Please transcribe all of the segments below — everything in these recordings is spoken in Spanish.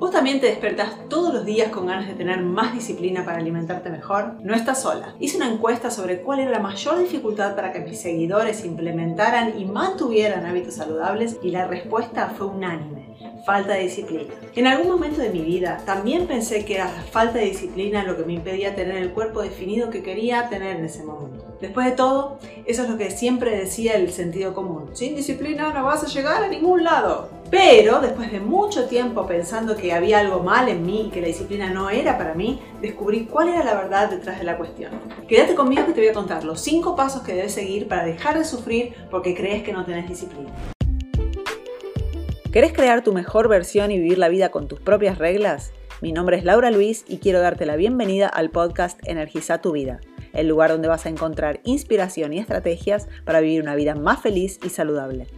¿Vos también te despertás todos los días con ganas de tener más disciplina para alimentarte mejor? No estás sola. Hice una encuesta sobre cuál era la mayor dificultad para que mis seguidores implementaran y mantuvieran hábitos saludables y la respuesta fue unánime falta de disciplina. En algún momento de mi vida también pensé que era la falta de disciplina lo que me impedía tener el cuerpo definido que quería tener en ese momento. Después de todo, eso es lo que siempre decía el sentido común. Sin disciplina no vas a llegar a ningún lado. Pero después de mucho tiempo pensando que había algo mal en mí y que la disciplina no era para mí, descubrí cuál era la verdad detrás de la cuestión. Quédate conmigo que te voy a contar los 5 pasos que debes seguir para dejar de sufrir porque crees que no tenés disciplina. ¿Querés crear tu mejor versión y vivir la vida con tus propias reglas? Mi nombre es Laura Luis y quiero darte la bienvenida al podcast Energiza tu vida, el lugar donde vas a encontrar inspiración y estrategias para vivir una vida más feliz y saludable.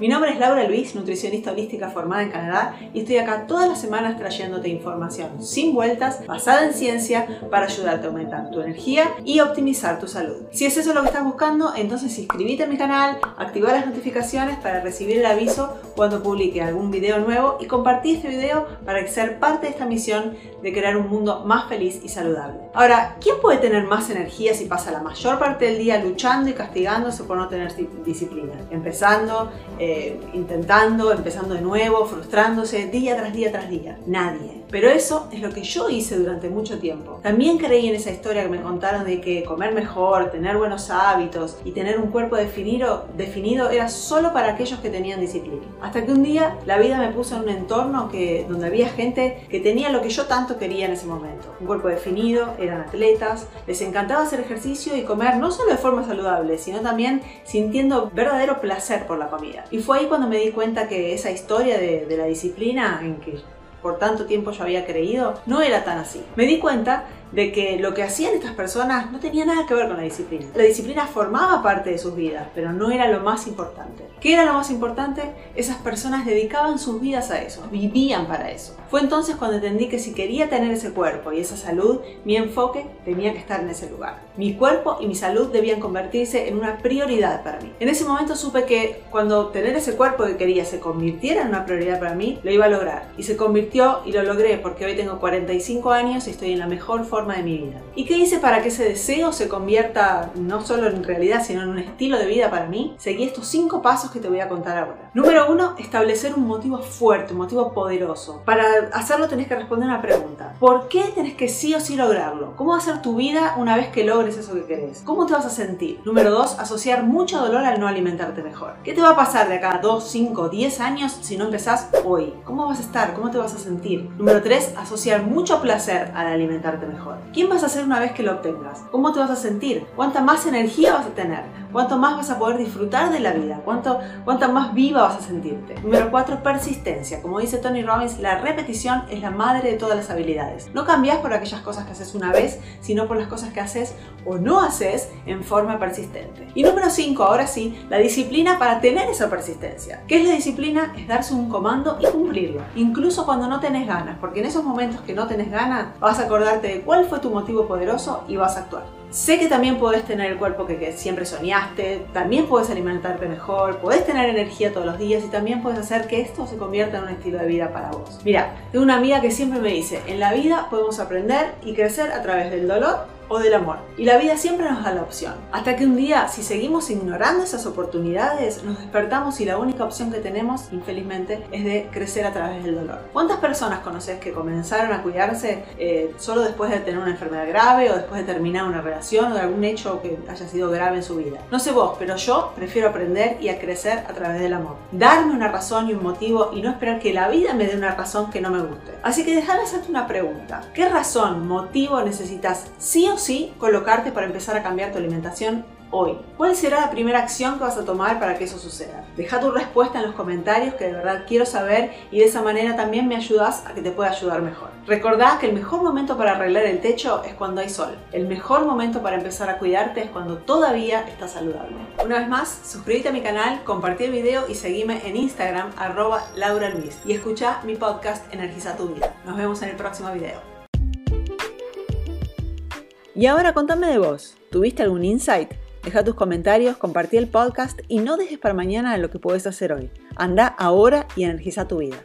Mi nombre es Laura Luis, nutricionista holística formada en Canadá y estoy acá todas las semanas trayéndote información sin vueltas, basada en ciencia, para ayudarte a aumentar tu energía y optimizar tu salud. Si es eso lo que estás buscando, entonces inscríbete a mi canal, activa las notificaciones para recibir el aviso cuando publique algún video nuevo y compartí este video para ser parte de esta misión de crear un mundo más feliz y saludable. Ahora, ¿quién puede tener más energía si pasa la mayor parte del día luchando y castigándose por no tener disciplina? Empezando, eh, intentando, empezando de nuevo, frustrándose día tras día tras día. Nadie. Pero eso es lo que yo hice durante mucho tiempo. También creí en esa historia que me contaron de que comer mejor, tener buenos hábitos y tener un cuerpo definido, definido era solo para aquellos que tenían disciplina. Hasta que un día la vida me puso en un entorno que, donde había gente que tenía lo que yo tanto quería en ese momento. Un cuerpo definido, eran atletas, les encantaba hacer ejercicio y comer no solo de forma saludable, sino también sintiendo verdadero placer por la comida. Y fue ahí cuando me di cuenta que esa historia de, de la disciplina en que por tanto tiempo yo había creído, no era tan así. Me di cuenta de que lo que hacían estas personas no tenía nada que ver con la disciplina. La disciplina formaba parte de sus vidas, pero no era lo más importante. ¿Qué era lo más importante? Esas personas dedicaban sus vidas a eso, vivían para eso. Fue entonces cuando entendí que si quería tener ese cuerpo y esa salud, mi enfoque tenía que estar en ese lugar. Mi cuerpo y mi salud debían convertirse en una prioridad para mí. En ese momento supe que cuando tener ese cuerpo que quería se convirtiera en una prioridad para mí, lo iba a lograr. Y se convirtió y lo logré porque hoy tengo 45 años y estoy en la mejor forma de mi vida. ¿Y qué hice para que ese deseo se convierta no solo en realidad, sino en un estilo de vida para mí? Seguí estos cinco pasos que te voy a contar ahora. Número uno, establecer un motivo fuerte, un motivo poderoso. Para hacerlo tenés que responder una pregunta. ¿Por qué tenés que sí o sí lograrlo? ¿Cómo va a ser tu vida una vez que logres eso que querés? ¿Cómo te vas a sentir? Número dos, asociar mucho dolor al no alimentarte mejor. ¿Qué te va a pasar de acá a 2, 5, 10 años si no empezás hoy? ¿Cómo vas a estar? ¿Cómo te vas a sentir? Número tres, asociar mucho placer al alimentarte mejor. ¿Quién vas a ser una vez que lo obtengas? ¿Cómo te vas a sentir? ¿Cuánta más energía vas a tener? ¿Cuánto más vas a poder disfrutar de la vida? ¿Cuánto, ¿Cuánta más viva vas a sentirte? Número 4. Persistencia. Como dice Tony Robbins, la repetición es la madre de todas las habilidades. No cambias por aquellas cosas que haces una vez, sino por las cosas que haces o no haces en forma persistente. Y número 5. Ahora sí, la disciplina para tener esa persistencia. ¿Qué es la disciplina? Es darse un comando y cumplirlo. Incluso cuando no tenés ganas, porque en esos momentos que no tenés ganas, vas a acordarte de cuál fue tu motivo poderoso y vas a actuar. Sé que también puedes tener el cuerpo que, siempre soñaste, también puedes alimentarte mejor, puedes tener energía todos los días y también puedes hacer que esto se convierta en un estilo de vida para vos. Mira, tengo una amiga que siempre me dice, en la vida podemos aprender y crecer a través del dolor o del amor. Y la vida siempre nos da la opción. Hasta que un día, si seguimos ignorando esas oportunidades, nos despertamos y la única opción que tenemos, infelizmente, es de crecer a través del dolor. ¿Cuántas personas conoces que comenzaron a cuidarse eh, solo después de tener una enfermedad grave o después de terminar una relación o de algún hecho que haya sido grave en su vida? No sé vos, pero yo prefiero aprender y a crecer a través del amor. Darme una razón y un motivo y no esperar que la vida me dé una razón que no me guste. Así que déjame hacerte una pregunta. ¿Qué razón, motivo necesitas sí o sí colocarte para empezar a cambiar tu alimentación hoy. ¿Cuál será la primera acción que vas a tomar para que eso suceda? Deja tu respuesta en los comentarios que de verdad quiero saber y de esa manera también me ayudas a que te pueda ayudar mejor. Recordá que el mejor momento para arreglar el techo es cuando hay sol. El mejor momento para empezar a cuidarte es cuando todavía estás saludable. Una vez más, suscríbete a mi canal, compartí el video y seguime en Instagram arroba Laura Luis y escucha mi podcast Energiza tu vida. Nos vemos en el próximo video. Y ahora contame de vos. ¿Tuviste algún insight? Deja tus comentarios, compartí el podcast y no dejes para mañana lo que puedes hacer hoy. Anda ahora y energiza tu vida.